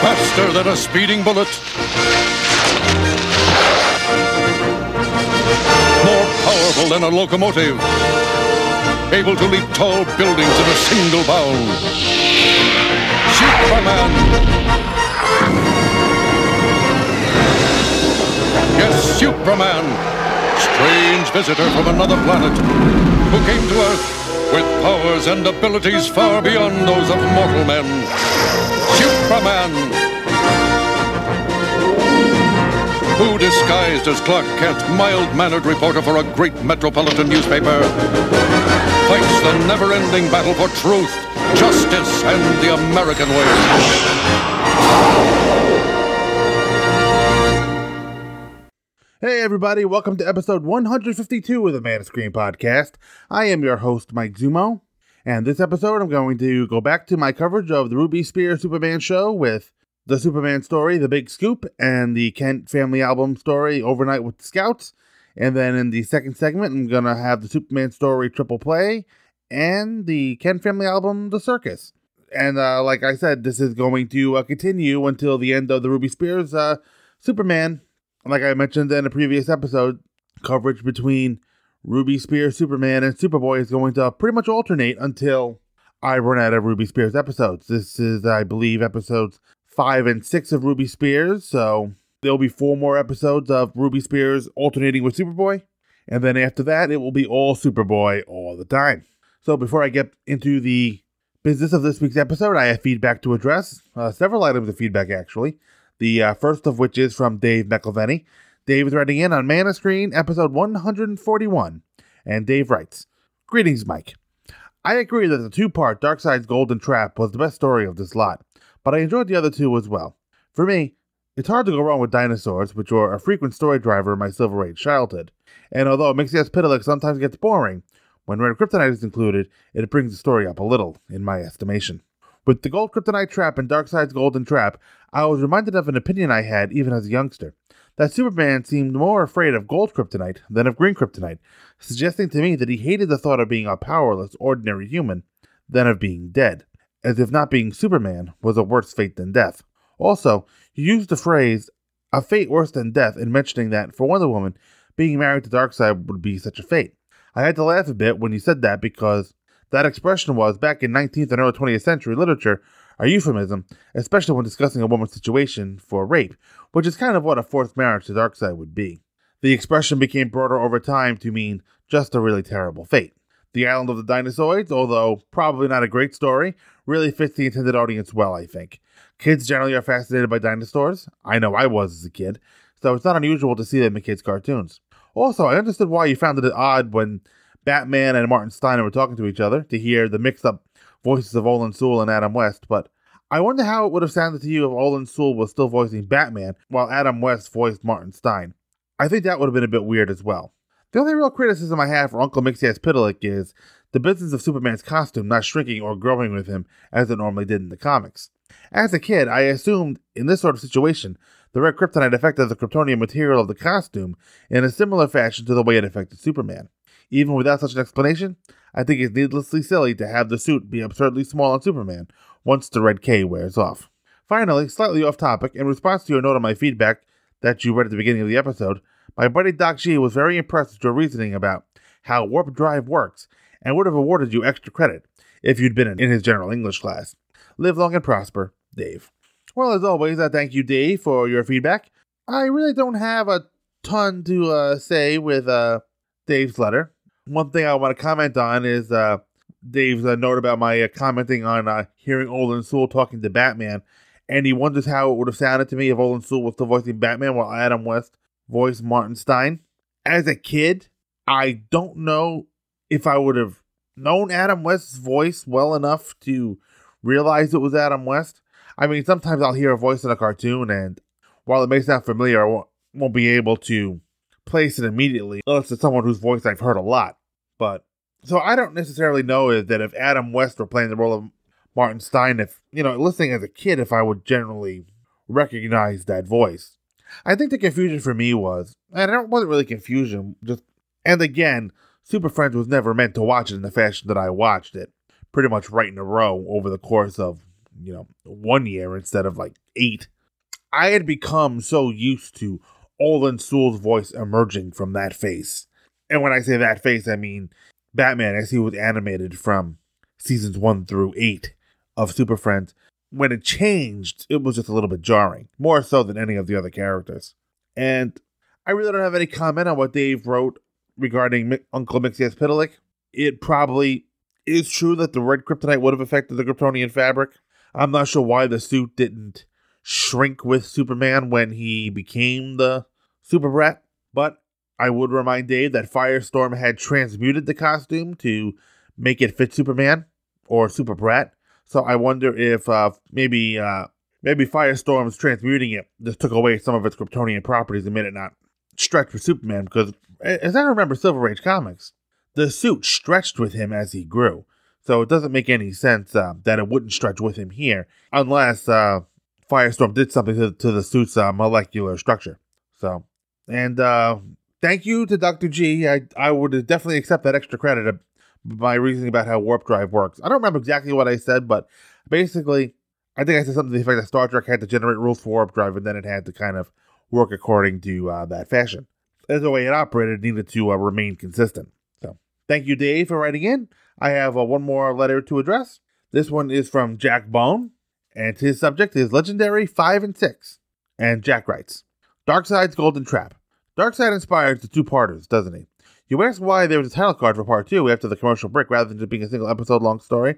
Faster than a speeding bullet. More powerful than a locomotive. Able to leap tall buildings in a single bound. Superman! Yes, Superman! Strange visitor from another planet who came to Earth with powers and abilities far beyond those of mortal men. Superman! Who, disguised as Clark Kent, mild mannered reporter for a great metropolitan newspaper, fights the never ending battle for truth, justice, and the American way. Hey, everybody, welcome to episode 152 of the Man of Screen podcast. I am your host, Mike Zummo, and this episode I'm going to go back to my coverage of the Ruby Spears Superman show with the Superman story, The Big Scoop, and the Kent family album story, Overnight with the Scouts. And then in the second segment, I'm going to have the Superman story Triple Play and the Kent family album, The Circus. And uh, like I said, this is going to uh, continue until the end of the Ruby Spears uh, Superman like I mentioned in a previous episode, coverage between Ruby Spears Superman and Superboy is going to pretty much alternate until I run out of Ruby Spears episodes. This is, I believe, episodes five and six of Ruby Spears, so there'll be four more episodes of Ruby Spears alternating with Superboy, and then after that, it will be all Superboy all the time. So before I get into the business of this week's episode, I have feedback to address. Uh, several items of feedback, actually. The uh, first of which is from Dave McElveny. Dave is writing in on Man of Screen, episode 141. And Dave writes Greetings, Mike. I agree that the two part Darkseid's Golden Trap was the best story of this lot, but I enjoyed the other two as well. For me, it's hard to go wrong with dinosaurs, which were a frequent story driver in my Silver Age childhood. And although Mxyzptlk sometimes gets boring, when Red Kryptonite is included, it brings the story up a little, in my estimation. With the Gold Kryptonite Trap and Darkseid's Golden Trap, I was reminded of an opinion I had even as a youngster that Superman seemed more afraid of gold kryptonite than of green kryptonite, suggesting to me that he hated the thought of being a powerless, ordinary human than of being dead, as if not being Superman was a worse fate than death. Also, he used the phrase, a fate worse than death, in mentioning that, for Wonder Woman, being married to Darkseid would be such a fate. I had to laugh a bit when he said that because that expression was, back in 19th and early 20th century literature, a euphemism, especially when discussing a woman's situation for rape, which is kind of what a forced marriage to Darkseid would be. The expression became broader over time to mean just a really terrible fate. The Island of the Dinosaurs, although probably not a great story, really fits the intended audience well, I think. Kids generally are fascinated by dinosaurs. I know I was as a kid, so it's not unusual to see them in kids' cartoons. Also, I understood why you found it odd when Batman and Martin Stein were talking to each other to hear the mixed up voices of Olan Soule and Adam West, but I wonder how it would have sounded to you if Olan Soule was still voicing Batman while Adam West voiced Martin Stein. I think that would have been a bit weird as well. The only real criticism I have for Uncle Mxyzptlk is the business of Superman's costume not shrinking or growing with him as it normally did in the comics. As a kid, I assumed in this sort of situation, the red kryptonite affected the kryptonian material of the costume in a similar fashion to the way it affected Superman. Even without such an explanation, I think it's needlessly silly to have the suit be absurdly small on Superman once the red K wears off. Finally, slightly off topic, in response to your note on my feedback that you read at the beginning of the episode, my buddy Doc G was very impressed with your reasoning about how Warp Drive works and would have awarded you extra credit if you'd been in his general English class. Live long and prosper, Dave. Well, as always, I thank you, Dave, for your feedback. I really don't have a ton to uh, say with uh, Dave's letter one thing I want to comment on is uh, Dave's uh, note about my uh, commenting on uh, hearing Olan Soule talking to Batman, and he wonders how it would have sounded to me if Olan Soule was still voicing Batman while Adam West voiced Martin Stein. As a kid, I don't know if I would have known Adam West's voice well enough to realize it was Adam West. I mean, sometimes I'll hear a voice in a cartoon, and while it may sound familiar, I won't, won't be able to place it immediately unless it's someone whose voice I've heard a lot. But so I don't necessarily know that if Adam West were playing the role of Martin Stein, if you know, listening as a kid, if I would generally recognize that voice. I think the confusion for me was, and it wasn't really confusion, just, and again, Super Friends was never meant to watch it in the fashion that I watched it, pretty much right in a row over the course of, you know, one year instead of like eight. I had become so used to Olan Soule's voice emerging from that face. And when I say that face, I mean Batman as he was animated from seasons one through eight of Super Friends. When it changed, it was just a little bit jarring, more so than any of the other characters. And I really don't have any comment on what Dave wrote regarding Uncle Mxyzptlk. It probably is true that the red kryptonite would have affected the Kryptonian fabric. I'm not sure why the suit didn't shrink with Superman when he became the Super Brat, but I would remind Dave that Firestorm had transmuted the costume to make it fit Superman or Super Brat. So I wonder if uh, maybe uh, maybe Firestorm's transmuting it just took away some of its Kryptonian properties and made it not stretch for Superman. Because as I remember Silver Age comics, the suit stretched with him as he grew. So it doesn't make any sense uh, that it wouldn't stretch with him here, unless uh, Firestorm did something to, to the suit's uh, molecular structure. So, and uh, thank you to Dr. G. I, I would definitely accept that extra credit my reasoning about how warp drive works. I don't remember exactly what I said, but basically, I think I said something to the effect that Star Trek had to generate rules for warp drive, and then it had to kind of work according to uh, that fashion. As the way it operated, it needed to uh, remain consistent. So, thank you, Dave, for writing in. I have uh, one more letter to address. This one is from Jack Bone, and his subject is Legendary 5 and 6. And Jack writes Darkseid's Golden Trap. Darkseid inspires the two parters, doesn't he? You ask why there was a title card for part two after the commercial break rather than just being a single episode long story?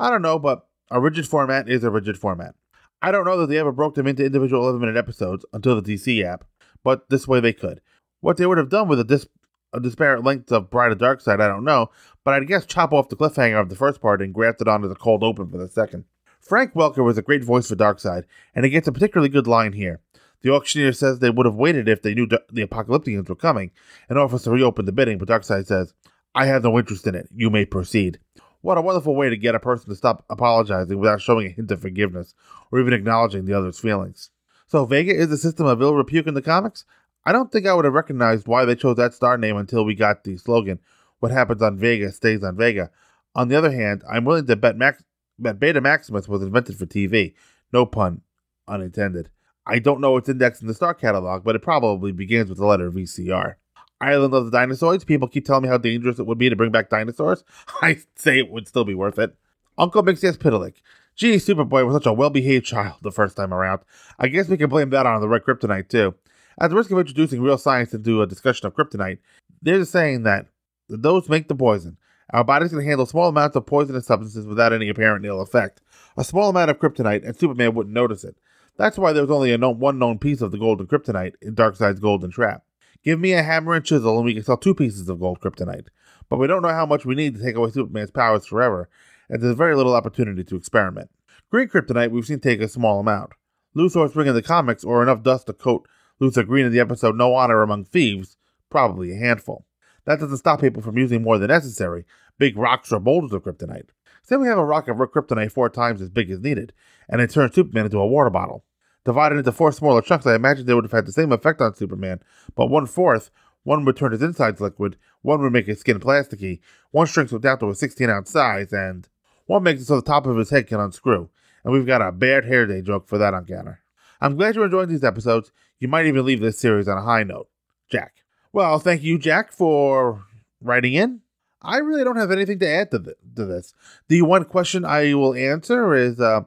I don't know, but a rigid format is a rigid format. I don't know that they ever broke them into individual 11 minute episodes until the DC app, but this way they could. What they would have done with a, dis- a disparate length of Bride of Darkseid, I don't know, but I'd guess chop off the cliffhanger of the first part and graft it onto the cold open for the second. Frank Welker was a great voice for Darkseid, and he gets a particularly good line here. The auctioneer says they would have waited if they knew the Apokoliptians were coming and offers to reopen the bidding, but Darkseid says, I have no interest in it. You may proceed. What a wonderful way to get a person to stop apologizing without showing a hint of forgiveness or even acknowledging the other's feelings. So, Vega is a system of ill repute in the comics? I don't think I would have recognized why they chose that star name until we got the slogan, What happens on Vega stays on Vega. On the other hand, I'm willing to bet, Max- bet Beta Maximus was invented for TV. No pun unintended. I don't know its index in the Star catalog, but it probably begins with the letter VCR. Island of the Dinosaurs. People keep telling me how dangerous it would be to bring back dinosaurs. I say it would still be worth it. Uncle Mxyzptlk. Gee, Superboy was such a well-behaved child the first time around. I guess we can blame that on the red kryptonite too. At the risk of introducing real science into a discussion of kryptonite, there's a saying that the dose make the poison. Our bodies can handle small amounts of poisonous substances without any apparent ill effect. A small amount of kryptonite, and Superman wouldn't notice it. That's why there's only a known, one known piece of the golden kryptonite in Darkseid's golden trap. Give me a hammer and chisel, and we can sell two pieces of gold kryptonite. But we don't know how much we need to take away Superman's powers forever, and there's very little opportunity to experiment. Green kryptonite we've seen take a small amount. Luthor Spring in the comics, or enough dust to coat Luthor Green in the episode No Honor Among Thieves, probably a handful. That doesn't stop people from using more than necessary, big rocks or boulders of kryptonite. Say we have a rock of kryptonite four times as big as needed, and it turns Superman into a water bottle. Divided into four smaller chunks, I imagine they would have had the same effect on Superman, but one fourth, one would turn his insides liquid, one would make his skin plasticky, one shrinks him down to a 16 ounce size, and one makes it so the top of his head can unscrew. And we've got a bad hair day joke for that on counter. I'm glad you're enjoying these episodes. You might even leave this series on a high note. Jack. Well, thank you, Jack, for writing in. I really don't have anything to add to, th- to this. The one question I will answer is uh,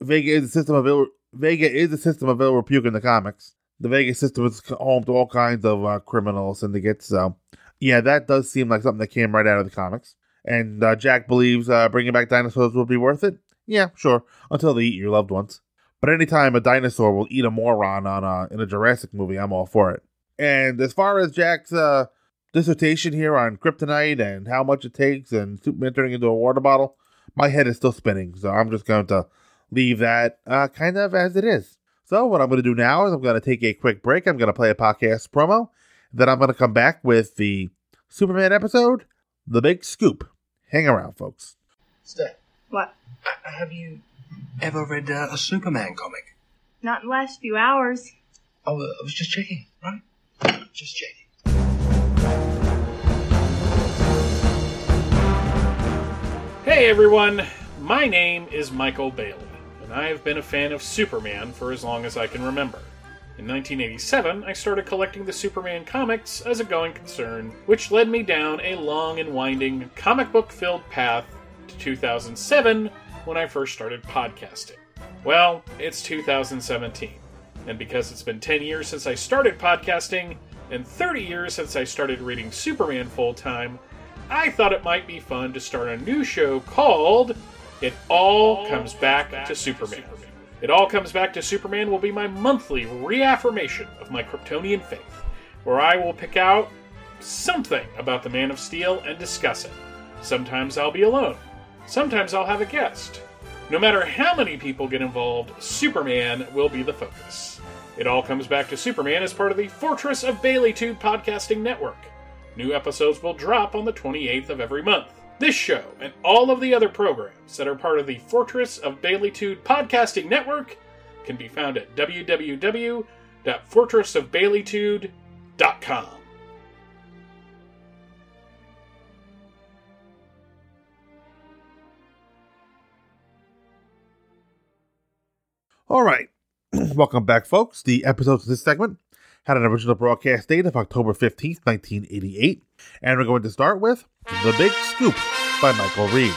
Vega is a system of ill- Vega is a system of ill repute in the comics. The Vega system is home to all kinds of uh, criminal syndicates. So, yeah, that does seem like something that came right out of the comics. And uh, Jack believes uh, bringing back dinosaurs will be worth it. Yeah, sure, until they eat your loved ones. But anytime a dinosaur will eat a moron on a, in a Jurassic movie, I'm all for it. And as far as Jack's uh, dissertation here on kryptonite and how much it takes and Superman turning into a water bottle, my head is still spinning. So I'm just going to leave that uh, kind of as it is. So what I'm going to do now is I'm going to take a quick break. I'm going to play a podcast promo. Then I'm going to come back with the Superman episode, The Big Scoop. Hang around, folks. Stay. What? Have you ever read uh, a Superman comic? Not in the last few hours. Oh, was, I was just checking, right? Just checking. Hey everyone, my name is Michael Bailey, and I have been a fan of Superman for as long as I can remember. In 1987, I started collecting the Superman comics as a going concern, which led me down a long and winding comic book filled path to 2007 when I first started podcasting. Well, it's 2017, and because it's been 10 years since I started podcasting and 30 years since I started reading Superman full time, I thought it might be fun to start a new show called It All Comes Back to Superman. It All Comes Back to Superman will be my monthly reaffirmation of my Kryptonian faith, where I will pick out something about the Man of Steel and discuss it. Sometimes I'll be alone, sometimes I'll have a guest. No matter how many people get involved, Superman will be the focus. It All Comes Back to Superman as part of the Fortress of Baileytude podcasting network. New episodes will drop on the 28th of every month. This show and all of the other programs that are part of the Fortress of Baileytude podcasting network can be found at www.fortressofbaileytude.com. All right. Welcome back, folks. The episodes of this segment had an original broadcast date of October 15th, 1988. And we're going to start with The Big Scoop by Michael Reed.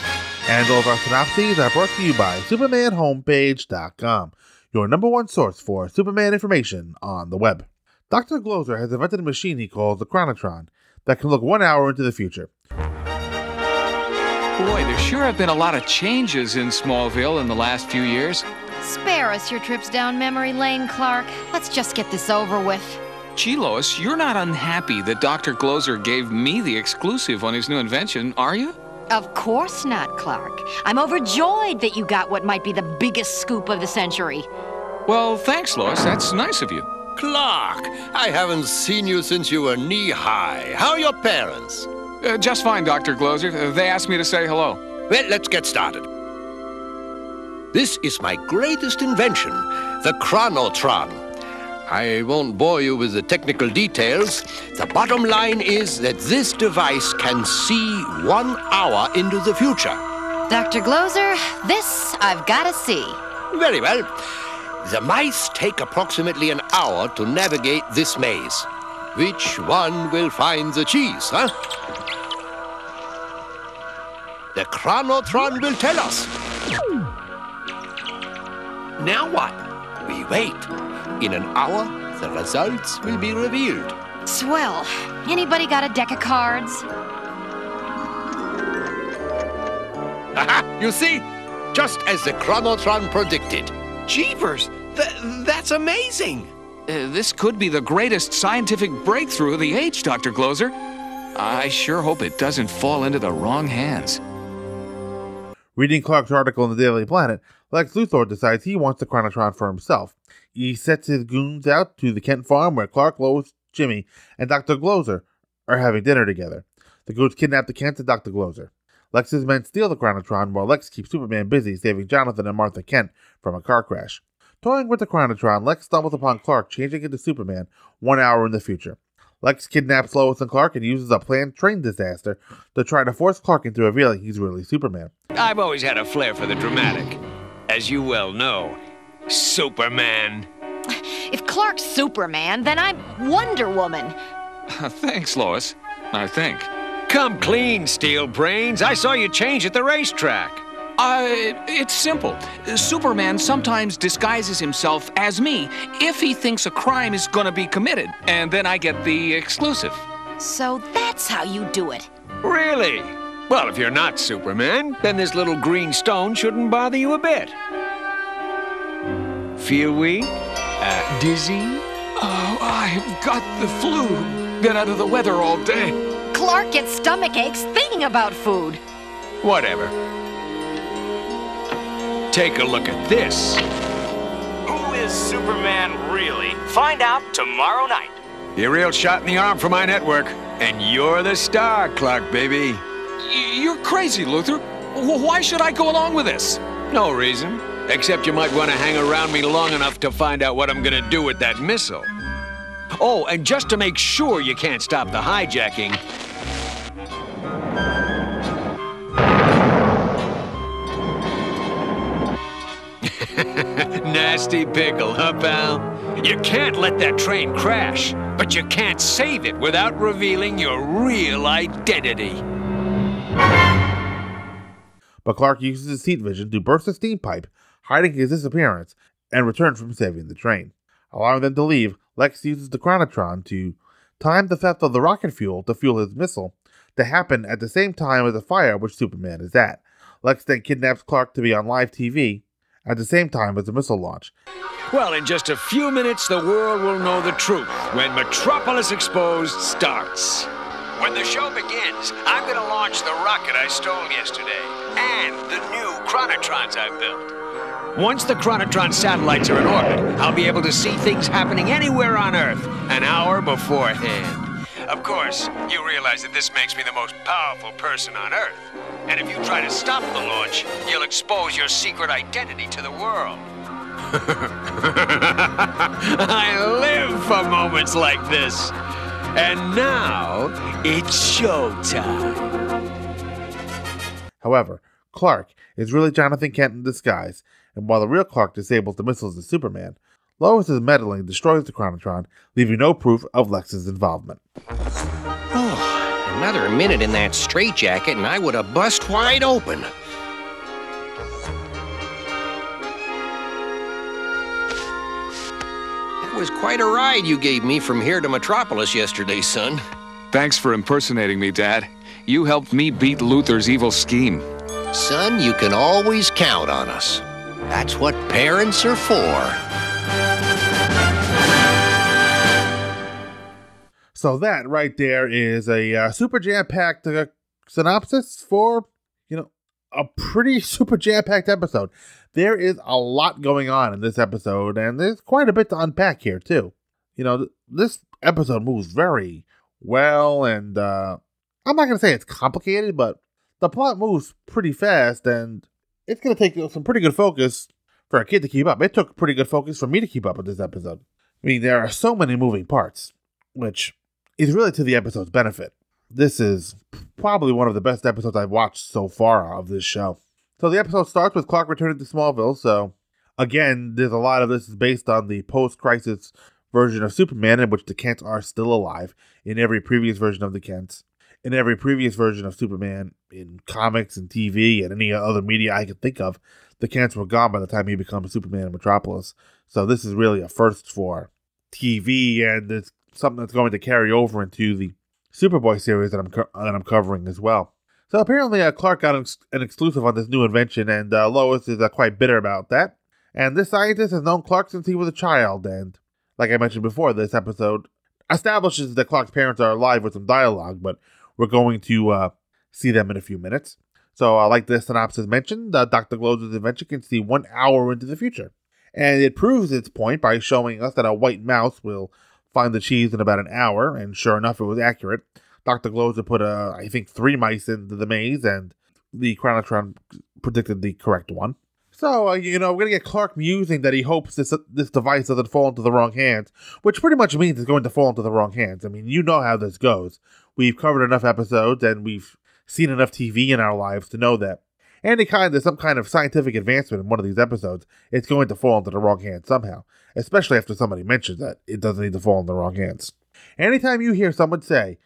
And all of our synopses are brought to you by SupermanHomepage.com, your number one source for Superman information on the web. Dr. Glozer has invented a machine he calls the Chronotron that can look one hour into the future. Boy, there sure have been a lot of changes in Smallville in the last few years. Spare us your trips down memory lane, Clark. Let's just get this over with. Gee, Lois, you're not unhappy that Dr. Glozer gave me the exclusive on his new invention, are you? Of course not, Clark. I'm overjoyed that you got what might be the biggest scoop of the century. Well, thanks, Lois. That's nice of you. Clark, I haven't seen you since you were knee high. How are your parents? Uh, just fine, Dr. Glozer. Uh, They asked me to say hello. Well, let's get started. This is my greatest invention, the Chronotron. I won't bore you with the technical details. The bottom line is that this device can see one hour into the future. Dr. Glozer, this I've got to see. Very well. The mice take approximately an hour to navigate this maze. Which one will find the cheese, huh? The Chronotron will tell us. Now what? We wait. In an hour, the results will be revealed. Swell. Anybody got a deck of cards? Aha! You see? Just as the Chronotron predicted. Jeevers! Th- that's amazing! Uh, this could be the greatest scientific breakthrough of the age, Dr. Glozer. I sure hope it doesn't fall into the wrong hands. Reading Clark's article in the Daily Planet, Lex Luthor decides he wants the Chronotron for himself. He sets his goons out to the Kent farm where Clark, Lois, Jimmy, and Dr. Glozer are having dinner together. The goons kidnap the Kent and Dr. Glozer. Lex's men steal the Chronotron while Lex keeps Superman busy saving Jonathan and Martha Kent from a car crash. Toying with the Chronotron, Lex stumbles upon Clark changing into Superman one hour in the future. Lex kidnaps Lois and Clark and uses a planned train disaster to try to force Clark into revealing he's really Superman. I've always had a flair for the dramatic. As you well know, Superman. If Clark's Superman, then I'm Wonder Woman. Thanks, Lois. I think. Come clean, Steel Brains. I saw you change at the racetrack. Uh, it's simple. Superman sometimes disguises himself as me if he thinks a crime is gonna be committed, and then I get the exclusive. So that's how you do it. Really? Well, if you're not Superman, then this little green stone shouldn't bother you a bit. Feel weak? Uh, dizzy? Oh, I've got the flu. Been out of the weather all day. Clark gets stomach aches thinking about food. Whatever. Take a look at this. Who is Superman really? Find out tomorrow night. You're a real shot in the arm for my network. And you're the star, Clark, baby. You're crazy, Luthor. Why should I go along with this? No reason. Except you might want to hang around me long enough to find out what I'm gonna do with that missile. Oh, and just to make sure you can't stop the hijacking, Nasty pickle, huh, pal? You can't let that train crash, but you can't save it without revealing your real identity. But Clark uses his heat vision to burst a steam pipe, hiding his disappearance, and return from saving the train. Allowing them to leave, Lex uses the Chronotron to time the theft of the rocket fuel to fuel his missile to happen at the same time as the fire which Superman is at. Lex then kidnaps Clark to be on live TV at the same time as the missile launch. Well, in just a few minutes, the world will know the truth when Metropolis Exposed starts. When the show begins, I'm to launch the rocket I stole yesterday and the new Chronotrons I built. Once the Chronotron satellites are in orbit, I'll be able to see things happening anywhere on Earth an hour beforehand. Of course, you realize that this makes me the most powerful person on Earth. And if you try to stop the launch, you'll expose your secret identity to the world. I live for moments like this. And now, it's showtime. However, Clark is really Jonathan Kent in disguise, and while the real Clark disables the missiles of Superman, Lois's meddling destroys the Chronotron, leaving no proof of Lex's involvement. Oh, another minute in that straitjacket and I would have bust wide open. Was quite a ride you gave me from here to Metropolis yesterday, son. Thanks for impersonating me, Dad. You helped me beat Luthor's evil scheme. Son, you can always count on us. That's what parents are for. So that right there is a uh, super jam-packed uh, synopsis for you know a pretty super jam-packed episode. There is a lot going on in this episode, and there's quite a bit to unpack here too. You know, th- this episode moves very well, and uh, I'm not gonna say it's complicated, but the plot moves pretty fast, and it's gonna take some pretty good focus for a kid to keep up. It took pretty good focus for me to keep up with this episode. I mean, there are so many moving parts, which is really to the episode's benefit. This is probably one of the best episodes I've watched so far of this show. So the episode starts with Clark returning to Smallville. So again, there's a lot of this is based on the post-crisis version of Superman in which the Kents are still alive in every previous version of the Kents. In every previous version of Superman in comics and TV and any other media I could think of, the Kents were gone by the time he becomes Superman in Metropolis. So this is really a first for TV and it's something that's going to carry over into the Superboy series that I'm co- that I'm covering as well. So apparently, uh, Clark got an, ex- an exclusive on this new invention, and uh, Lois is uh, quite bitter about that. And this scientist has known Clark since he was a child, and like I mentioned before, this episode establishes that Clark's parents are alive with some dialogue, but we're going to uh, see them in a few minutes. So, uh, like the synopsis mentioned, uh, Dr. Glow's invention can see one hour into the future. And it proves its point by showing us that a white mouse will find the cheese in about an hour, and sure enough, it was accurate. Dr. Glozer put, uh, I think, three mice into the maze, and the Chronotron predicted the correct one. So, uh, you know, we're going to get Clark musing that he hopes this this device doesn't fall into the wrong hands, which pretty much means it's going to fall into the wrong hands. I mean, you know how this goes. We've covered enough episodes and we've seen enough TV in our lives to know that any kind of some kind of scientific advancement in one of these episodes, it's going to fall into the wrong hands somehow, especially after somebody mentions that it doesn't need to fall in the wrong hands. Anytime you hear someone say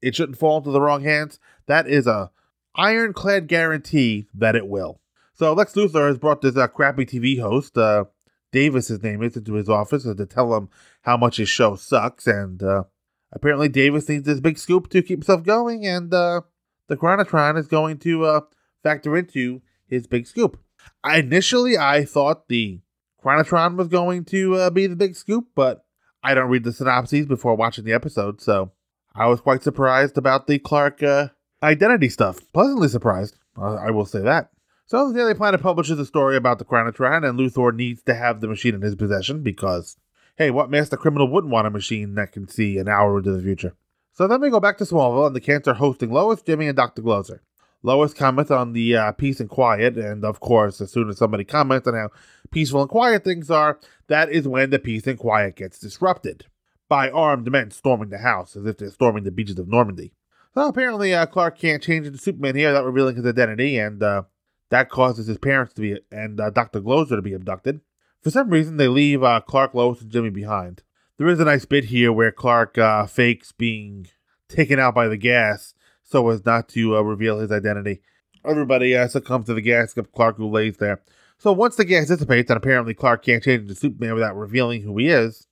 it, shouldn't fall into the wrong hands, that is a ironclad guarantee that it will. So Lex Luthor has brought this uh, crappy TV host, uh, Davis, his name is, into his office to tell him how much his show sucks, and uh, apparently Davis needs this big scoop to keep himself going, and uh, the Chronotron is going to uh, factor into his big scoop. I, initially, I thought the Chronotron was going to uh, be the big scoop, but I don't read the synopses before watching the episode, so I was quite surprised about the Clark uh, identity stuff. Pleasantly surprised, uh, I will say that. So the Daily Planet publishes a story about the Chronotron, and Luthor needs to have the machine in his possession because, hey, what master criminal wouldn't want a machine that can see an hour into the future? So then we go back to Smallville, and the Kents are hosting Lois, Jimmy, and Dr. Glozer. Lois comments on the uh, peace and quiet, and of course, as soon as somebody comments on how peaceful and quiet things are, that is when the peace and quiet gets disrupted. By armed men storming the house as if they're storming the beaches of Normandy. So apparently, uh, Clark can't change into Superman here without revealing his identity, and uh, that causes his parents to be and uh, Dr. Glozer to be abducted. For some reason, they leave uh, Clark, Lois, and Jimmy behind. There is a nice bit here where Clark uh, fakes being taken out by the gas so as not to uh, reveal his identity. Everybody succumbs to the gas except Clark, who lays there. So once the gas dissipates, and apparently Clark can't change into Superman without revealing who he is,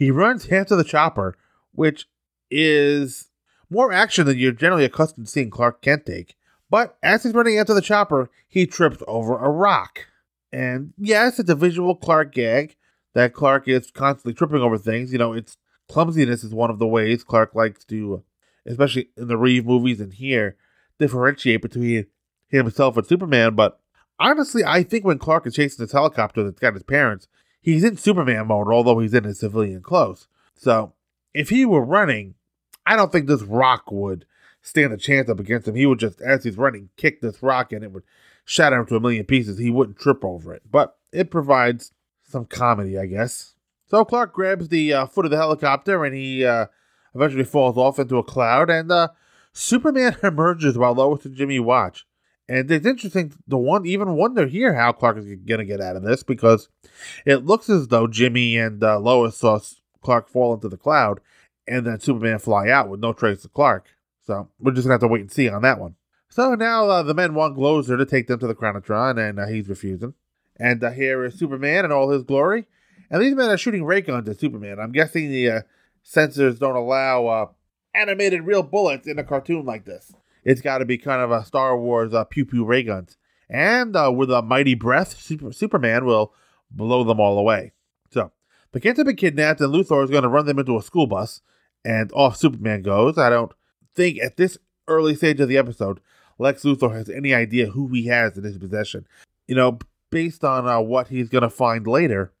he runs half to the chopper, which is more action than you're generally accustomed to seeing Clark Kent take. But as he's running after the chopper, he trips over a rock. And yes, it's a visual Clark gag that Clark is constantly tripping over things. You know, it's clumsiness is one of the ways Clark likes to, especially in the Reeve movies and here, differentiate between himself and Superman. But honestly, I think when Clark is chasing this helicopter that's got his parents, he's in Superman mode, although he's in his civilian clothes. So if he were running, I don't think this rock would stand a chance up against him. He would just, as he's running, kick this rock and it would shatter him to a million pieces. He wouldn't trip over it. But it provides some comedy, I guess. So Clark grabs the uh, foot of the helicopter and he uh, eventually falls off into a cloud. And uh, Superman emerges while Lois and Jimmy watch. And it's interesting to one even wonder here how Clark is going to get out of this because it looks as though Jimmy and uh, Lois saw Clark fall into the cloud and then Superman fly out with no trace of Clark. So we're just going to have to wait and see on that one. So now uh, the men want Glozer to take them to the Chronotron, and uh, he's refusing. And uh, here is Superman in all his glory. And these men are shooting ray guns at Superman. I'm guessing the uh, censors don't allow uh, animated real bullets in a cartoon like this. It's got to be kind of a Star Wars uh, pew pew ray guns. And with a mighty breath, Super- Superman will blow them all away. So the kids have been kidnapped, and Luthor is going to run them into a school bus, and off Superman goes. I don't think at this early stage of the episode, Lex Luthor has any idea who he has in his possession. You know, based on uh, what he's going to find later,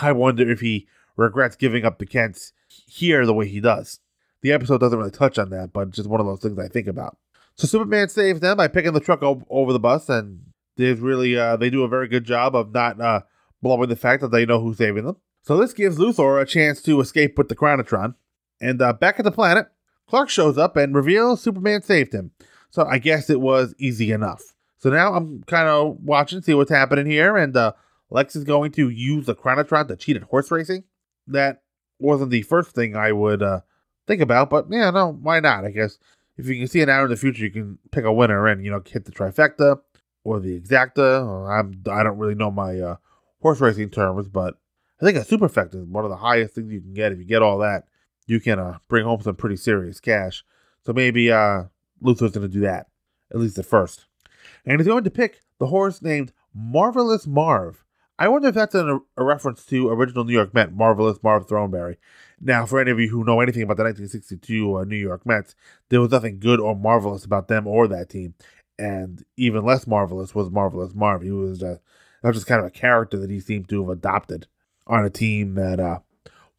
I wonder if he regrets giving up the Kents here the way he does. The episode doesn't really touch on that, but just one of those things I think about. So Superman saves them by picking the truck o- over the bus, and there's really uh, they do a very good job of not uh, blowing the fact that they know who's saving them. So this gives Luthor a chance to escape with the Chronotron. And uh, back at the planet, Clark shows up and reveals Superman saved him. So I guess it was easy enough. So now I'm kind of watching, see what's happening here, and uh, Lex is going to use the Chronotron to cheat at horse racing. That wasn't the first thing I would uh, think about, but yeah, no, why not? I guess if you can see an hour in the future, you can pick a winner and you know hit the trifecta or the exacta. I'm I don't really know my uh, horse racing terms, but I think a superfecta is one of the highest things you can get. If you get all that, you can uh, bring home some pretty serious cash. So maybe uh, Luthor's going to do that, at least at first. And he's going to pick the horse named Marvelous Marv. I wonder if that's a, a reference to original New York Met, Marvelous Marv Throneberry. Now, for any of you who know anything about the 1962 uh, New York Mets, there was nothing good or marvelous about them or that team. And even less marvelous was Marvelous Marv. He was just, that was just kind of a character that he seemed to have adopted on a team that uh,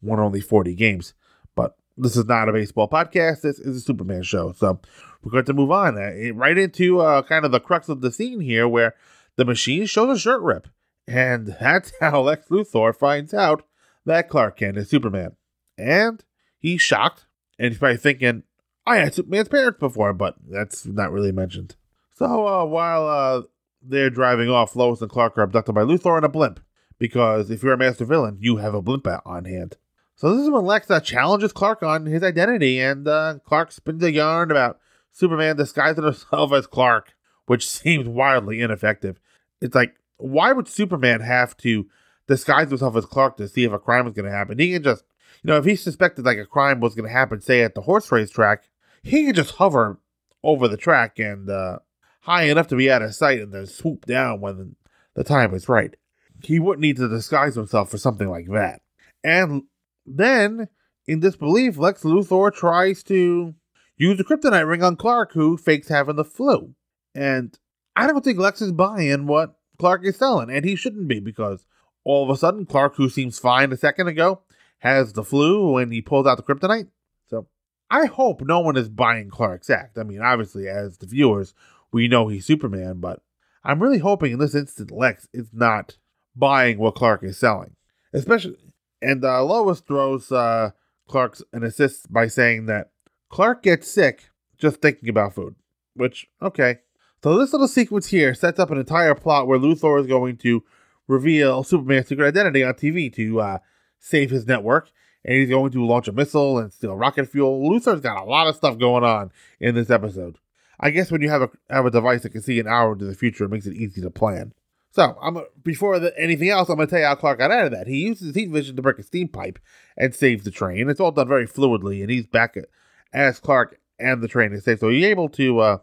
won only 40 games. But this is not a baseball podcast. This is a Superman show. So we're going to move on uh, right into uh, kind of the crux of the scene here where the machine shows a shirt rip. And that's how Lex Luthor finds out that Clark Kent is Superman. And he's shocked. And he's probably thinking, I had Superman's parents before, but that's not really mentioned. So uh, while uh, they're driving off, Lois and Clark are abducted by Luthor in a blimp. Because if you're a master villain, you have a blimp on hand. So this is when Lex uh, challenges Clark on his identity, and uh, Clark spins a yarn about Superman disguising himself as Clark, which seems wildly ineffective. It's like, why would Superman have to disguise himself as Clark to see if a crime was going to happen? He can just, you know, if he suspected like a crime was going to happen, say at the horse race track, he could just hover over the track and uh, high enough to be out of sight and then swoop down when the time is right. He wouldn't need to disguise himself for something like that. And then, in disbelief, Lex Luthor tries to use the kryptonite ring on Clark, who fakes having the flu. And I don't think Lex is buying what Clark is selling, and he shouldn't be because all of a sudden, Clark, who seems fine a second ago, has the flu when he pulls out the kryptonite. So I hope no one is buying Clark's act. I mean, obviously, as the viewers, we know he's Superman, but I'm really hoping in this instant Lex is not buying what Clark is selling. Especially, and uh, Lois throws uh, Clark's and assists by saying that Clark gets sick just thinking about food. Which, okay. So this little sequence here sets up an entire plot where Luthor is going to reveal Superman's secret identity on TV to uh, save his network. And he's going to launch a missile and steal rocket fuel. Luthor's got a lot of stuff going on in this episode. I guess when you have a have a device that can see an hour into the future, it makes it easy to plan. So, I'm before the, anything else, I'm going to tell you how Clark got out of that. He uses heat vision to break a steam pipe and saves the train. It's all done very fluidly, and he's back at, as Clark and the train is safe. So he's able to uh,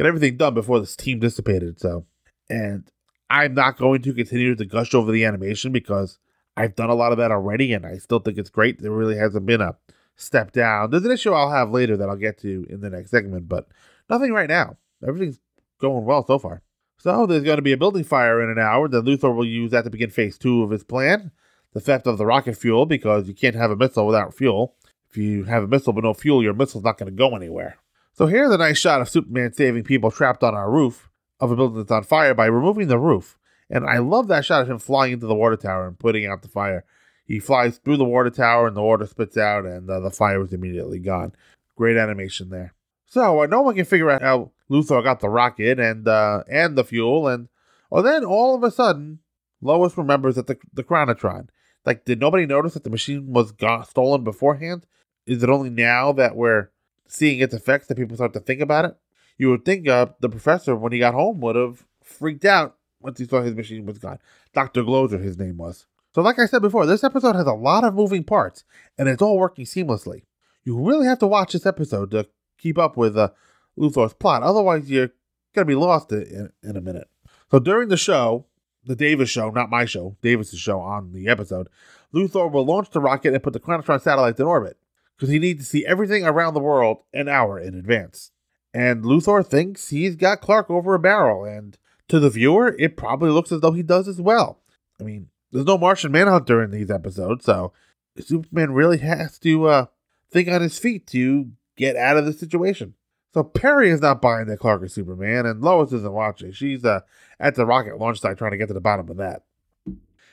get everything done before this team dissipated. So, and I'm not going to continue to gush over the animation because I've done a lot of that already, and I still think it's great. There really hasn't been a step down. There's an issue I'll have later that I'll get to in the next segment, but nothing right now. Everything's going well so far. So there's going to be a building fire in an hour that Luthor will use that to begin phase two of his plan, the theft of the rocket fuel, because you can't have a missile without fuel. If you have a missile but no fuel, your missile's not going to go anywhere. So here's a nice shot of Superman saving people trapped on our roof of a building that's on fire by removing the roof. And I love that shot of him flying into the water tower and putting out the fire. He flies through the water tower and the water spits out, and uh, the fire was immediately gone. Great animation there. So uh, no one can figure out how Luthor got the rocket and uh, and the fuel, and well, then all of a sudden, Lois remembers that the the Chronotron. Like, did nobody notice that the machine was got, stolen beforehand? Is it only now that we're seeing its effects that people start to think about it? You would think uh, the professor, when he got home, would have freaked out once he saw his machine was gone. Dr. Glozer, his name was. So, like I said before, this episode has a lot of moving parts, and it's all working seamlessly. You really have to watch this episode to keep up with uh, Luthor's plot. Otherwise, you're going to be lost in, in a minute. So, during the show, the Davis show, not my show, Davis's show on the episode, Luthor will launch the rocket and put the Chronotron satellites in orbit because he needs to see everything around the world an hour in advance. And Luthor thinks he's got Clark over a barrel, and to the viewer, it probably looks as though he does as well. I mean, there's no Martian Manhunter in these episodes, so Superman really has to uh, think on his feet to get out of the situation. So Perry is not buying that Clark is Superman, and Lois isn't watching. She's uh, at the rocket launch site trying to get to the bottom of that.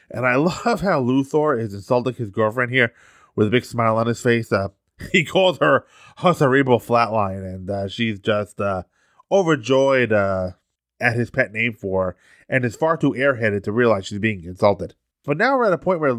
And I love how Luthor is insulting his girlfriend here with a big smile on his face. Uh, he calls her a cerebral flatline, and uh, she's just uh, overjoyed uh, at his pet name for her and is far too airheaded to realize she's being insulted. But now we're at a point where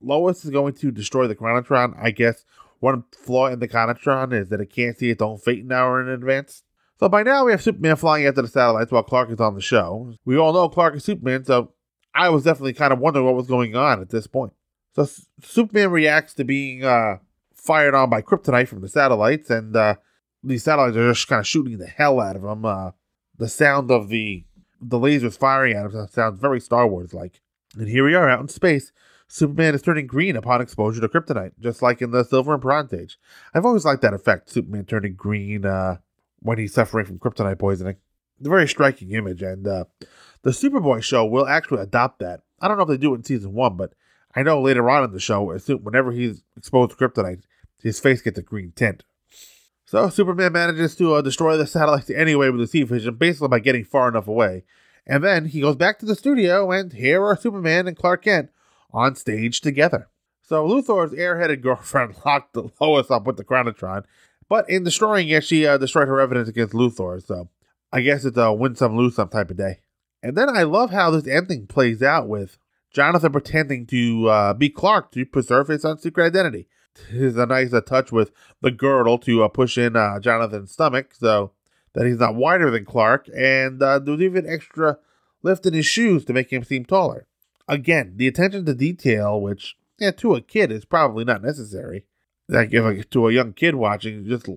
Lois is going to destroy the Chronotron. I guess one flaw in the Chronotron is that it can't see its own fate an hour in advance. So by now we have Superman flying after the satellites while Clark is on the show. We all know Clark is Superman, so I was definitely kind of wondering what was going on at this point. So Superman reacts to being uh, fired on by kryptonite from the satellites, and uh, these satellites are just kind of shooting the hell out of him. Uh, the sound of the the lasers firing at him sounds very Star Wars like. And here we are out in space. Superman is turning green upon exposure to kryptonite, just like in the Silver and Bronze Age. I've always liked that effect, Superman turning green uh, when he's suffering from kryptonite poisoning. It's a very striking image, and uh, the Superboy show will actually adopt that. I don't know if they do it in season one, but I know later on in the show, whenever he's exposed to kryptonite, his face gets a green tint. So Superman manages to uh, destroy the satellites anyway with his heat vision, basically by getting far enough away. And then he goes back to the studio, and here are Superman and Clark Kent on stage together. So Luthor's airheaded girlfriend locked Lois up with the Chronotron, but in destroying it, she uh, destroyed her evidence against Luthor. So I guess it's a win some, lose some type of day. And then I love how this ending plays out with Jonathan pretending to uh, be Clark to preserve his secret identity is a nice uh, touch with the girdle to uh, push in uh, Jonathan's stomach so that he's not wider than Clark, and uh, there's even extra lift in his shoes to make him seem taller. Again, the attention to detail, which yeah, to a kid is probably not necessary. Like if to a young kid watching, just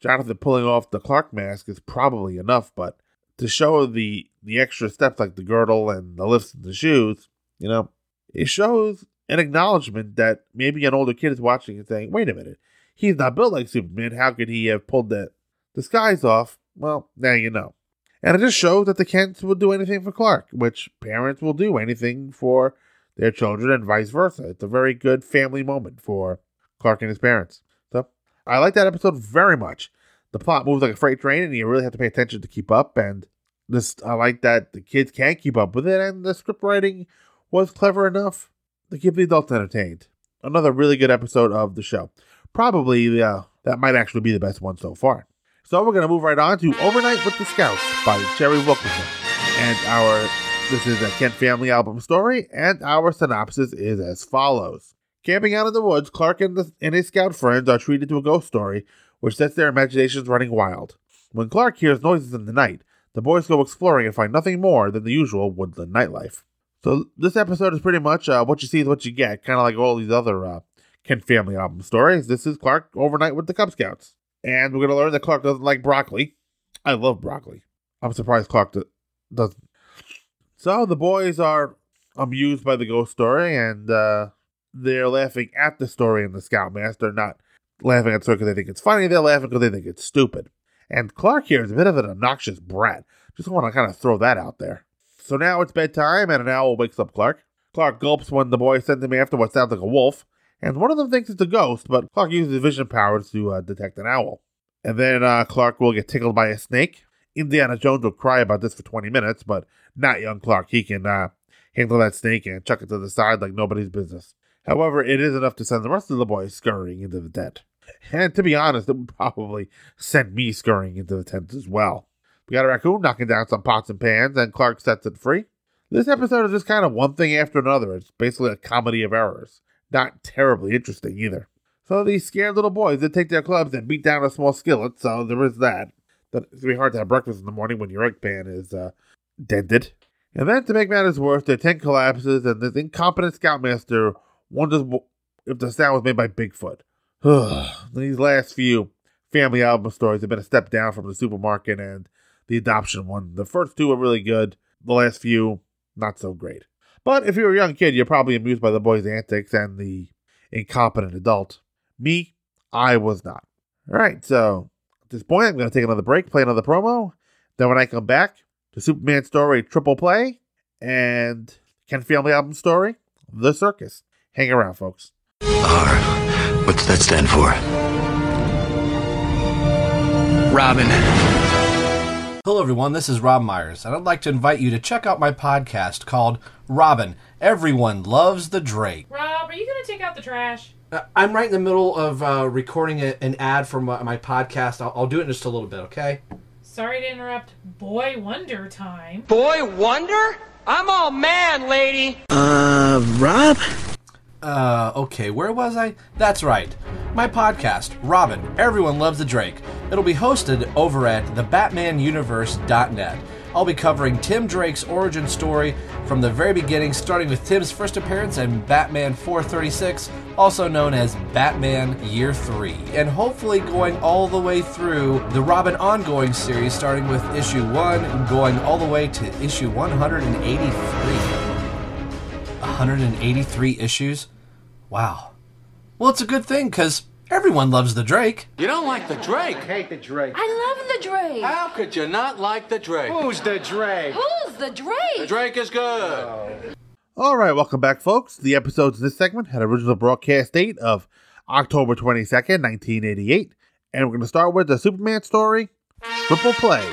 Jonathan pulling off the Clark mask is probably enough, but to show the the extra steps like the girdle and the lifts in the shoes, you know, it shows an acknowledgement that maybe an older kid is watching and saying, wait a minute, he's not built like Superman. How could he have pulled that disguise off? Well, now you know. And it just shows that the Kents will do anything for Clark, which parents will do anything for their children and vice versa. It's a very good family moment for Clark and his parents. So I like that episode very much. The plot moves like a freight train, and you really have to pay attention to keep up. And this, I like that the kids can keep up with it, and the script writing was clever enough to keep the adults entertained. Another really good episode of the show. probably uh, that might actually be the best one so far. So we're gonna move right on to Overnight with the Scouts by Jerry Wilkinson, and our this is a Kent family album story, and our synopsis is as follows. Camping out in the woods, Clark and, the, and his scout friends are treated to a ghost story, which sets their imaginations running wild. When Clark hears noises in the night, the boys go exploring and find nothing more than the usual woodland nightlife. So this episode is pretty much uh, what you see is what you get, kind of like all these other uh, family album stories. This is Clark overnight with the Cub Scouts, and we're gonna learn that Clark doesn't like broccoli. I love broccoli. I'm surprised Clark do- doesn't. So the boys are amused by the ghost story, and uh, they're laughing at the story in the Scoutmaster, not laughing at story because they think it's funny. They're laughing because they think it's stupid. And Clark here is a bit of an obnoxious brat. Just want to kind of throw that out there. So now it's bedtime, and an owl wakes up Clark. Clark gulps when the boys send him after what sounds like a wolf, and one of them thinks it's a ghost, but Clark uses his vision powers to uh, detect an owl. And then uh, Clark will get tickled by a snake. Indiana Jones will cry about this for 20 minutes, but not young Clark. He can uh, handle that snake and chuck it to the side like nobody's business. However, it is enough to send the rest of the boys scurrying into the tent. And to be honest, it would probably send me scurrying into the tent as well. We got a raccoon knocking down some pots and pans, and Clark sets it free. This episode is just kind of one thing after another. It's basically a comedy of errors. Not terribly interesting either. So these scared little boys did take their clubs and beat down a small skillet, so there is that. That it's gonna be hard to have breakfast in the morning when your egg pan is uh, dented. And then to make matters worse, their tent collapses, and this incompetent scoutmaster wonders if the sound was made by Bigfoot. These last few family album stories have been a step down from the supermarket and the adoption one. The first two were really good. The last few, not so great. But if you're a young kid, you're probably amused by the boy's antics and the incompetent adult. Me, I was not. All right, so at this point, I'm going to take another break, play another promo. Then when I come back, the Superman story triple play and Kent Family album story, The Circus. Hang around, folks. R. What's that stand for? Robin. Hello, everyone. This is Rob Myers, and I'd like to invite you to check out my podcast called Robin. Everyone loves the Drake. Rob, are you going to take out the trash? Uh, I'm right in the middle of uh, recording a, an ad for my, my podcast. I'll, I'll do it in just a little bit, okay? Sorry to interrupt Boy Wonder time. Boy Wonder? I'm all man, lady. Uh, Rob? Uh, okay, where was I? That's right. My podcast, Robin, Everyone Loves the Drake. It'll be hosted over at thebatmanuniverse.net. I'll be covering Tim Drake's origin story from the very beginning, starting with Tim's first appearance in Batman 436, also known as Batman Year 3, and hopefully going all the way through the Robin ongoing series, starting with issue 1 and going all the way to issue 183. 183 issues? Wow. Well, it's a good thing because everyone loves the Drake. You don't like the Drake? I hate the Drake. I love the Drake. How could you not like the Drake? Who's the Drake? Who's the Drake? The Drake is good. Oh. All right, welcome back, folks. The episodes in this segment had original broadcast date of October 22nd, 1988. And we're going to start with the Superman story, Triple Play.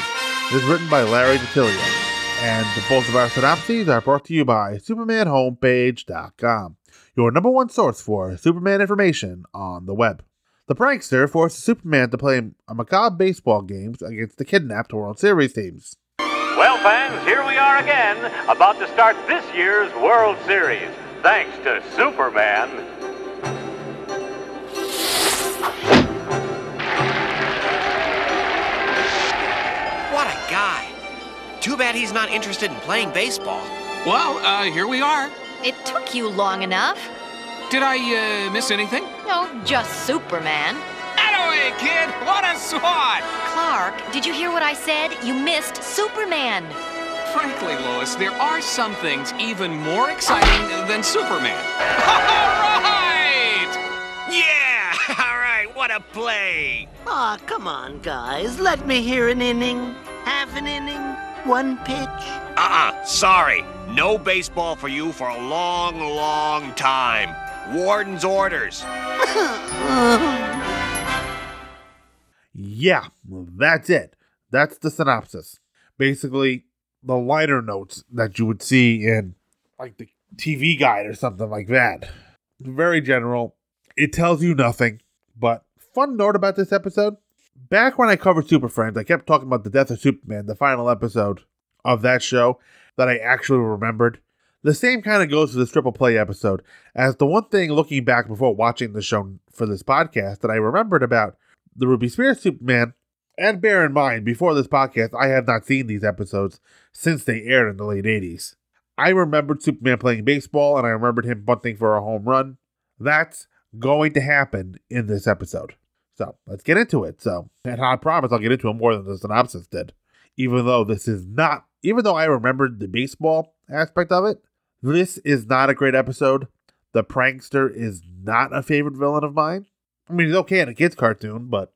This is written by Larry DiTillio. And both of our synopses are brought to you by SupermanHomepage.com, your number one source for Superman information on the web. The prankster forces Superman to play macabre baseball games against the kidnapped World Series teams. Well, fans, here we are again, about to start this year's World Series, thanks to Superman. Too bad he's not interested in playing baseball. Well, uh, here we are. It took you long enough. Did I uh, miss anything? No, just Superman. Attaway, kid! What a swat! Clark, did you hear what I said? You missed Superman. Frankly, Lois, there are some things even more exciting than Superman. All right! Yeah! All right, what a play! Aw, come on, guys. Let me hear an inning. Half an inning. One pitch. Uh-uh, sorry. No baseball for you for a long, long time. Warden's orders. Yeah, that's it. That's the synopsis. Basically, the liner notes that you would see in like the TV guide or something like that. Very general. It tells you nothing. But fun note about this episode back when I covered Super Friends, I kept talking about the death of Superman, the final episode of that show that I actually remembered. The same kind of goes for this triple play episode, as the one thing looking back before watching the show for this podcast that I remembered about the Ruby Spears Superman, and bear in mind, before this podcast, I have not seen these episodes since they aired in the late 80s. I remembered Superman playing baseball and I remembered him bunting for a home run. That's going to happen in this episode. So let's get into it. So, and I promise I'll get into it more than the synopsis did. Even though this is not, even though I remembered the baseball aspect of it, this is not a great episode. The prankster is not a favorite villain of mine. I mean, he's okay in a kid's cartoon, but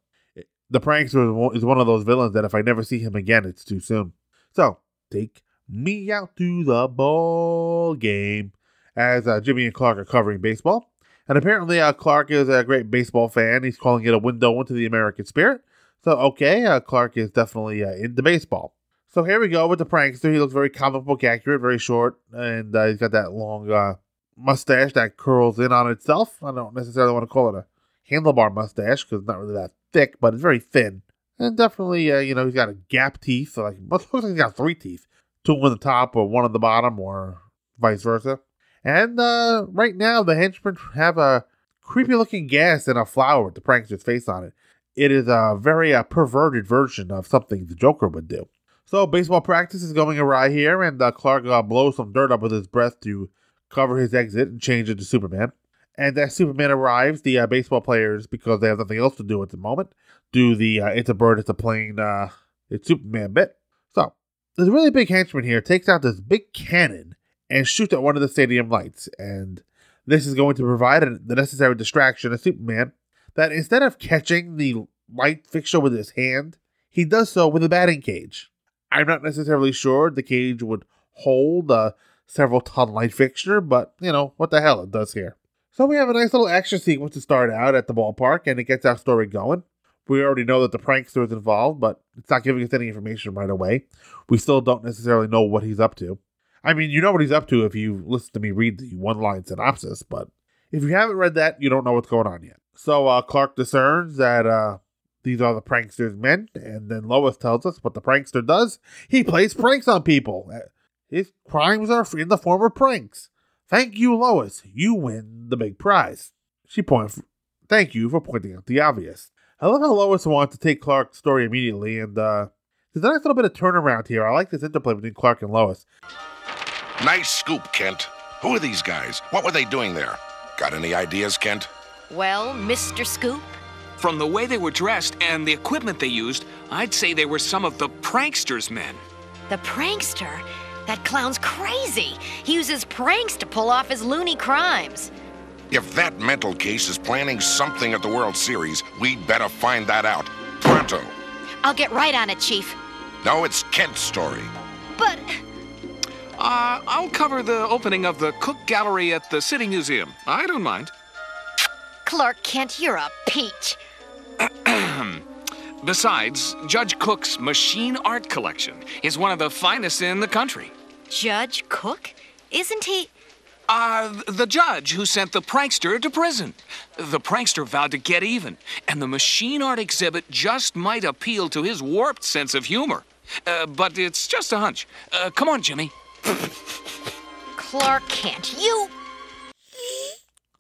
the prankster is one of those villains that if I never see him again, it's too soon. So, take me out to the ball game as uh, Jimmy and Clark are covering baseball. And apparently, uh, Clark is a great baseball fan. He's calling it a window into the American spirit. So, okay, uh, Clark is definitely uh, into baseball. So here we go with the prankster. He looks very comic book accurate, very short, and uh, he's got that long uh, mustache that curls in on itself. I don't necessarily want to call it a handlebar mustache because it's not really that thick, but it's very thin. And definitely, uh, you know, he's got a gap teeth. So like, looks like he's got three teeth two on the top or one on the bottom, or vice versa. And uh, right now, the henchmen have a creepy looking gas in a flower with the prankster's face on it. It is a very uh, perverted version of something the Joker would do. So baseball practice is going awry here, and uh, Clark uh, blows some dirt up with his breath to cover his exit and change it to Superman. And as Superman arrives, the uh, baseball players, because they have nothing else to do at the moment, do the uh, "It's a bird, it's a plane, it's Superman" bit. So this really big henchman here takes out this big cannon and shoot at one of the stadium lights, and this is going to provide the necessary distraction to Superman. That instead of catching the light fixture with his hand, he does so with a batting cage. I'm not necessarily sure the cage would hold a several ton light fixture, but you know, what the hell it does here. So we have a nice little action sequence to start out at the ballpark, and it gets our story going. We already know that the prankster is involved, but it's not giving us any information right away. We still don't necessarily know what he's up to. I mean, you know what he's up to if you listen to me read the one line synopsis, but if you haven't read that, you don't know what's going on yet. So uh, Clark discerns that uh, these are the prankster's men, and then Lois tells us what the prankster does. He plays pranks on people. Uh, his crimes are in the form of pranks. Thank you, Lois. You win the big prize. She points. Thank you for pointing out the obvious. I love how Lois wants to take Clark's story immediately, and uh, there's a nice little bit of turnaround here. I like this interplay between Clark and Lois. Nice scoop, Kent. Who are these guys? What were they doing there? Got any ideas, Kent? Well, Mr. Scoop? From the way they were dressed and the equipment they used, I'd say they were some of the prankster's men. The prankster? That clown's crazy. He uses pranks to pull off his loony crimes. If that mental case is planning something at the World Series, we'd better find that out. Pronto. I'll get right on it, Chief. No, it's Kent's story. But. Uh, I'll cover the opening of the Cook Gallery at the City Museum. I don't mind. Clark Kent, you're a peach. Besides, Judge Cook's machine art collection is one of the finest in the country. Judge Cook? Isn't he. Uh, the judge who sent the prankster to prison. The prankster vowed to get even, and the machine art exhibit just might appeal to his warped sense of humor. Uh, but it's just a hunch. Uh, come on, Jimmy. Clark Kent, you.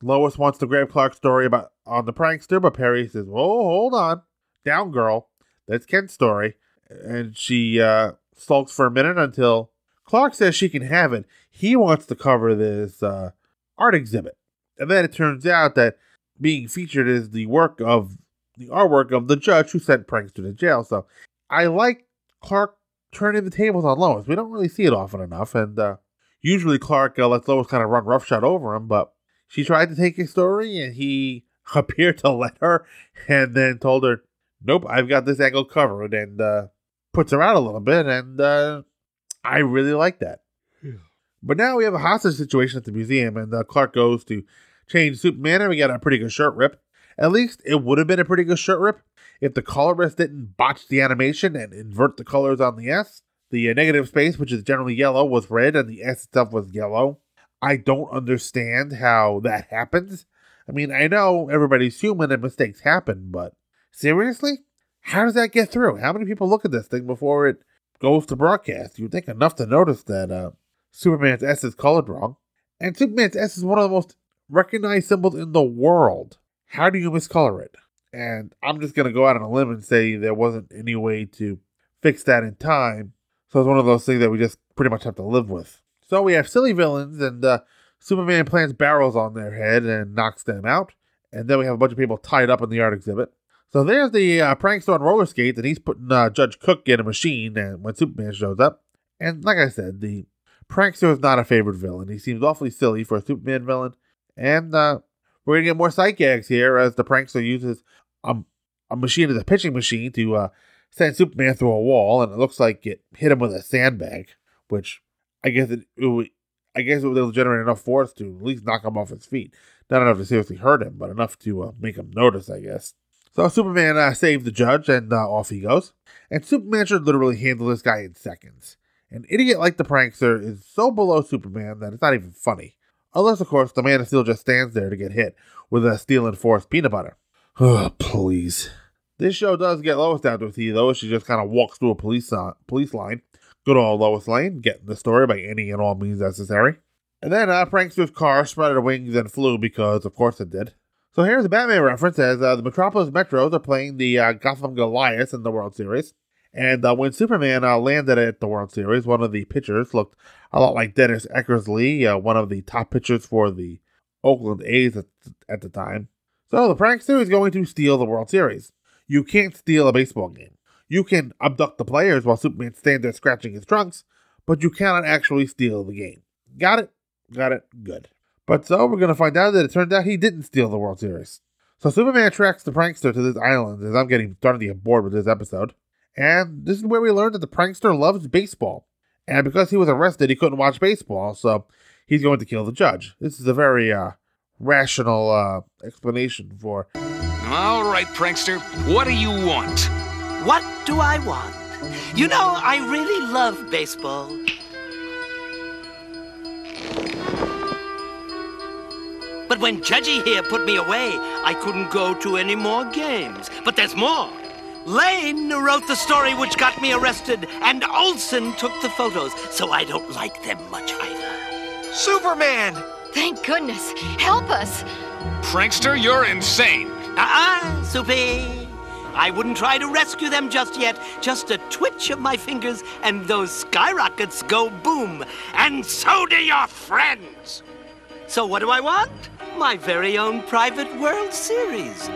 Lois wants to grab Clark's story about on the prankster, but Perry says, "Oh, hold on, down, girl. That's Kent's story." And she uh, sulks for a minute until Clark says she can have it. He wants to cover this uh, art exhibit. And then it turns out that being featured is the work of the artwork of the judge who sent Prankster to jail. So I like Clark turning the tables on Lois. We don't really see it often enough. And uh, usually Clark uh, lets Lois kind of run roughshod over him, but she tried to take his story and he appeared to let her and then told her, Nope, I've got this angle covered and uh, puts her out a little bit. And uh, I really like that. Yeah. But now we have a hostage situation at the museum, and uh, Clark goes to change Superman, and we got a pretty good shirt rip. At least it would have been a pretty good shirt rip if the colorist didn't botch the animation and invert the colors on the S. The uh, negative space, which is generally yellow, was red, and the S itself was yellow. I don't understand how that happens. I mean, I know everybody's human and mistakes happen, but seriously? How does that get through? How many people look at this thing before it goes to broadcast? You'd think enough to notice that uh, Superman's S is colored wrong. And Superman's S is one of the most recognized symbols in the world. How do you miscolor it? And I'm just going to go out on a limb and say there wasn't any way to fix that in time. So it's one of those things that we just pretty much have to live with. So we have silly villains, and uh, Superman plants barrels on their head and knocks them out. And then we have a bunch of people tied up in the art exhibit. So there's the uh, prankster on roller skates, and he's putting uh, Judge Cook in a machine and when Superman shows up. And like I said, the prankster is not a favorite villain. He seems awfully silly for a Superman villain. And uh, we're to get more sight gags here as the prankster uses a, a machine as a pitching machine to uh, send Superman through a wall, and it looks like it hit him with a sandbag, which I guess it, it would, I guess it will generate enough force to at least knock him off his feet. Not enough to seriously hurt him, but enough to uh, make him notice, I guess. So Superman uh, saves the judge, and uh, off he goes. And Superman should literally handle this guy in seconds. An idiot like the prankster is so below Superman that it's not even funny. Unless, of course, the Man of Steel just stands there to get hit with a steel enforced peanut butter. Oh, please. This show does get Lois down to a T, though. She just kind of walks through a police uh, police line. Good old Lois Lane, getting the story by any and all means necessary. And then uh, Prankster's car spread her wings and flew because, of course, it did. So here's a Batman reference as uh, the Metropolis Metros are playing the uh, Gotham Goliaths in the World Series. And uh, when Superman uh, landed at the World Series, one of the pitchers looked a lot like Dennis Eckersley, uh, one of the top pitchers for the Oakland A's at, at the time. So the prankster is going to steal the World Series. You can't steal a baseball game. You can abduct the players while Superman stands there scratching his trunks, but you cannot actually steal the game. Got it? Got it? Good. But so we're going to find out that it turned out he didn't steal the World Series. So Superman tracks the prankster to this island as I'm getting starting to get bored with this episode. And this is where we learned that the prankster loves baseball. And because he was arrested, he couldn't watch baseball, so he's going to kill the judge. This is a very uh, rational uh, explanation for. All right, prankster, what do you want? What do I want? You know, I really love baseball. But when Judgy here put me away, I couldn't go to any more games. But there's more. Lane wrote the story which got me arrested, and Olsen took the photos, so I don't like them much either. Superman! Thank goodness. Help us. Prankster, you're insane. Uh-uh, Soupy. I wouldn't try to rescue them just yet. Just a twitch of my fingers, and those skyrockets go boom. And so do your friends. So what do I want? My very own private World Series.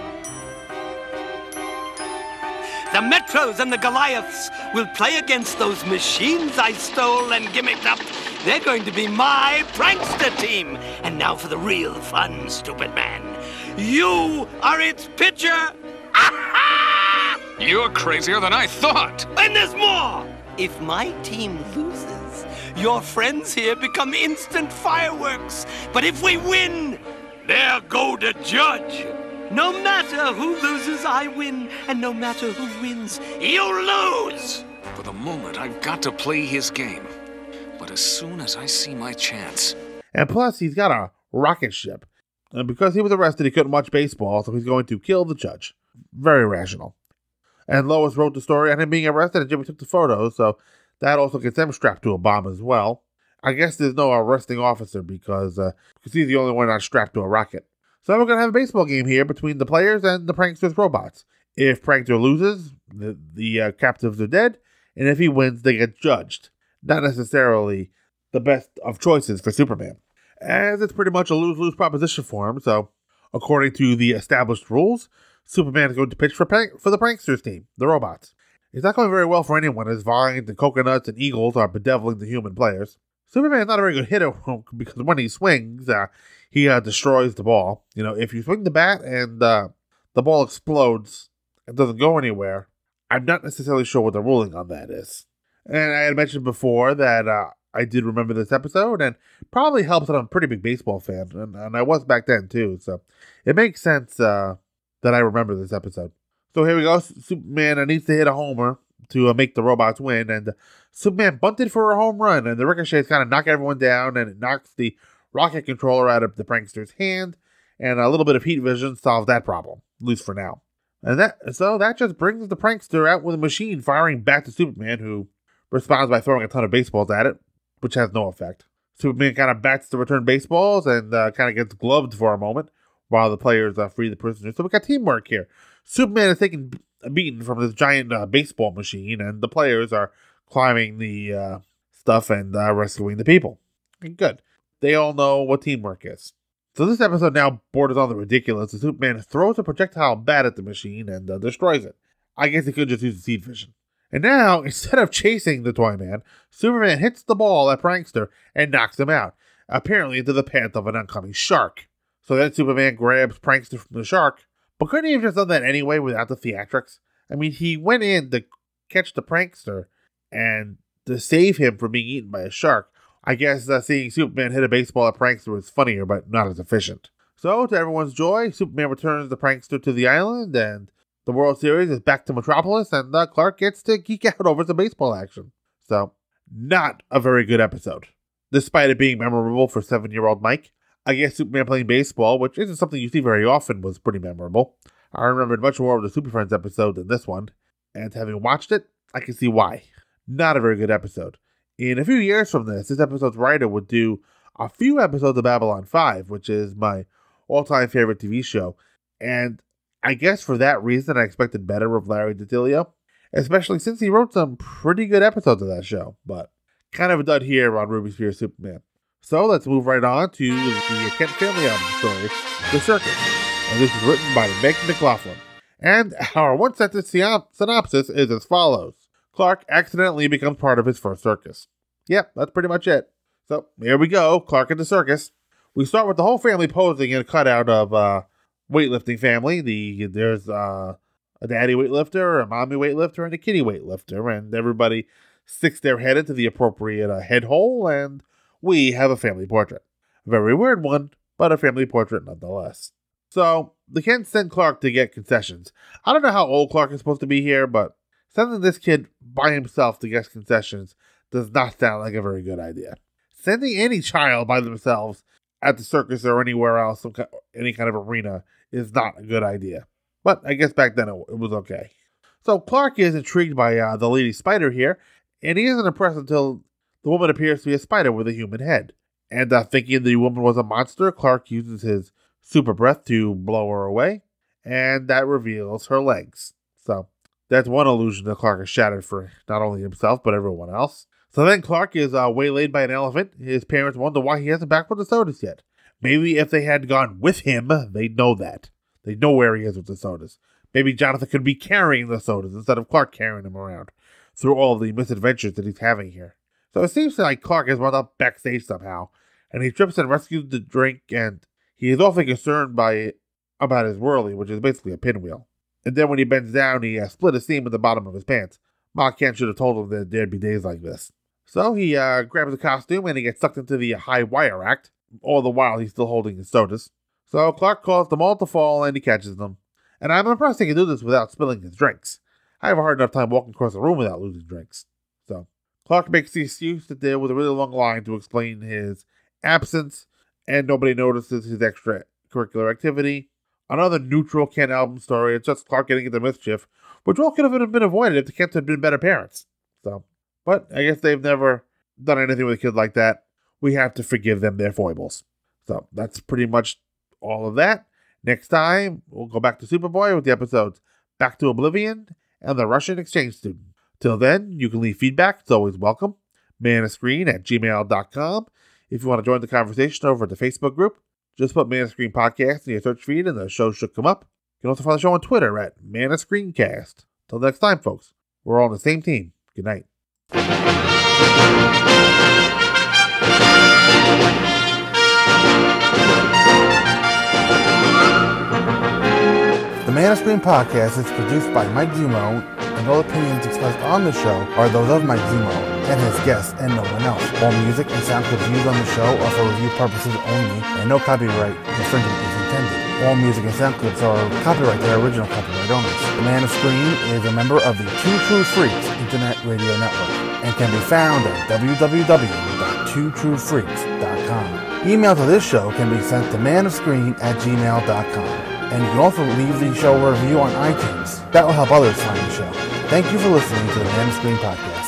The Metros and the Goliaths will play against those machines I stole and gimmicked up. They're going to be my prankster team. And now for the real fun, stupid man. You are its pitcher. You're crazier than I thought. And there's more. If my team loses, your friends here become instant fireworks. But if we win, there go the judge. No matter who loses, I win. And no matter who wins, you lose. For the moment, I've got to play his game. But as soon as I see my chance. And plus, he's got a rocket ship. And because he was arrested, he couldn't watch baseball, so he's going to kill the judge. Very rational. And Lois wrote the story on him being arrested, and Jimmy took the photos, so that also gets them strapped to a bomb as well. I guess there's no arresting officer because uh, because he's the only one not strapped to a rocket. So we're gonna have a baseball game here between the players and the prankster's robots. If prankster loses, the the uh, captives are dead, and if he wins, they get judged. Not necessarily the best of choices for Superman, as it's pretty much a lose lose proposition for him. So, according to the established rules, Superman is going to pitch for prank- for the pranksters team, the robots. It's not going very well for anyone as vines and coconuts and eagles are bedeviling the human players. Superman's not a very good hitter because when he swings, uh, he uh, destroys the ball. You know, if you swing the bat and uh, the ball explodes and doesn't go anywhere, I'm not necessarily sure what the ruling on that is. And I had mentioned before that uh, I did remember this episode, and probably helps that I'm a pretty big baseball fan, and, and I was back then too. So it makes sense uh, that I remember this episode. So here we go. Superman needs to hit a homer to uh, make the robots win, and Superman bunted for a home run, and the ricochets kind of knock everyone down, and it knocks the rocket controller out of the prankster's hand, and a little bit of heat vision solves that problem, at least for now. And that so that just brings the prankster out with a machine firing back to Superman, who responds by throwing a ton of baseballs at it, which has no effect. Superman kind of bats the return baseballs and uh, kind of gets gloved for a moment while the players uh, free the prisoners. So we got teamwork here. Superman is taking a beating from this giant uh, baseball machine, and the players are climbing the uh, stuff and uh, rescuing the people. Good. They all know what teamwork is. So this episode now borders on the ridiculous. as Superman throws a projectile bat at the machine and uh, destroys it. I guess he could just use the seed vision. And now, instead of chasing the toy man, Superman hits the ball at Prankster and knocks him out, apparently into the path of an oncoming shark. So then Superman grabs Prankster from the shark, but couldn't he have just done that anyway without the theatrics? I mean, he went in to catch the Prankster and to save him from being eaten by a shark. I guess uh, seeing Superman hit a baseball at Prankster was funnier, but not as efficient. So, to everyone's joy, Superman returns the Prankster to the island, and the World Series is back to Metropolis, and uh, Clark gets to geek out over some baseball action. So, not a very good episode. Despite it being memorable for seven year old Mike, I guess Superman playing baseball, which isn't something you see very often, was pretty memorable. I remembered much more of the Super Friends episode than this one, and having watched it, I can see why. Not a very good episode. In a few years from this, this episode's writer would do a few episodes of Babylon 5, which is my all time favorite TV show. And I guess for that reason, I expected better of Larry DiTillio, especially since he wrote some pretty good episodes of that show. But kind of a dud here on Ruby Spears Superman. So let's move right on to the Kent Family album story, The Circus. And this is written by Meg McLaughlin. And our one sentence synopsis is as follows Clark accidentally becomes part of his first circus. Yep, that's pretty much it. So here we go Clark at the circus. We start with the whole family posing in a cutout of uh, weightlifting family. The There's uh, a daddy weightlifter, a mommy weightlifter, and a kitty weightlifter. And everybody sticks their head into the appropriate uh, head hole, and we have a family portrait. A very weird one, but a family portrait nonetheless. So the Kents send Clark to get concessions. I don't know how old Clark is supposed to be here, but sending this kid by himself to get concessions does not sound like a very good idea. Sending any child by themselves at the circus or anywhere else, any kind of arena, is not a good idea. But I guess back then it, it was okay. So Clark is intrigued by uh, the lady spider here, and he isn't impressed until the woman appears to be a spider with a human head. And uh, thinking the woman was a monster, Clark uses his super breath to blow her away, and that reveals her legs. That's one illusion that Clark has shattered for not only himself but everyone else. So then Clark is uh, waylaid by an elephant. His parents wonder why he hasn't back with the sodas yet. Maybe if they had gone with him, they'd know that. They'd know where he is with the sodas. Maybe Jonathan could be carrying the sodas instead of Clark carrying them around through all the misadventures that he's having here. So it seems like Clark has wound up backstage somehow, and he trips and rescues the drink, and he is awfully concerned by about his whirly, which is basically a pinwheel. And then when he bends down, he uh, split a seam in the bottom of his pants. Ma Kent should have told him that there'd be days like this. So he uh, grabs a costume and he gets sucked into the high wire act. All the while, he's still holding his sodas. So Clark calls them all to fall and he catches them. And I'm impressed he can do this without spilling his drinks. I have a hard enough time walking across the room without losing drinks. So Clark makes the excuse that deal was a really long line to explain his absence, and nobody notices his extracurricular activity. Another neutral Kent album story. It's just Clark getting into mischief, which all could have been avoided if the Kents had been better parents. So, but I guess they've never done anything with a kid like that. We have to forgive them their foibles. So that's pretty much all of that. Next time, we'll go back to Superboy with the episodes Back to Oblivion and The Russian Exchange Student. Till then, you can leave feedback. It's always welcome. manofscreen at gmail.com. If you want to join the conversation over at the Facebook group, just put Man of Screen Podcast in your search feed and the show should come up. You can also find the show on Twitter at manofscreencast. Till next time, folks, we're all on the same team. Good night. The Man of Screen Podcast is produced by Mike Zummo, and all opinions expressed on the show are those of Mike Zummo and his guests and no one else. All music and sound clips used on the show are for review purposes only, and no copyright infringement is intended. All music and sound clips are copyright their original copyright owners. The Man of Screen is a member of the Two True Freaks Internet Radio Network and can be found at www.twotruefreaks.com. Email to this show can be sent to manofscreen at gmail.com. And you can also leave the show a review on iTunes. That will help others find the show. Thank you for listening to the Man of Screen podcast.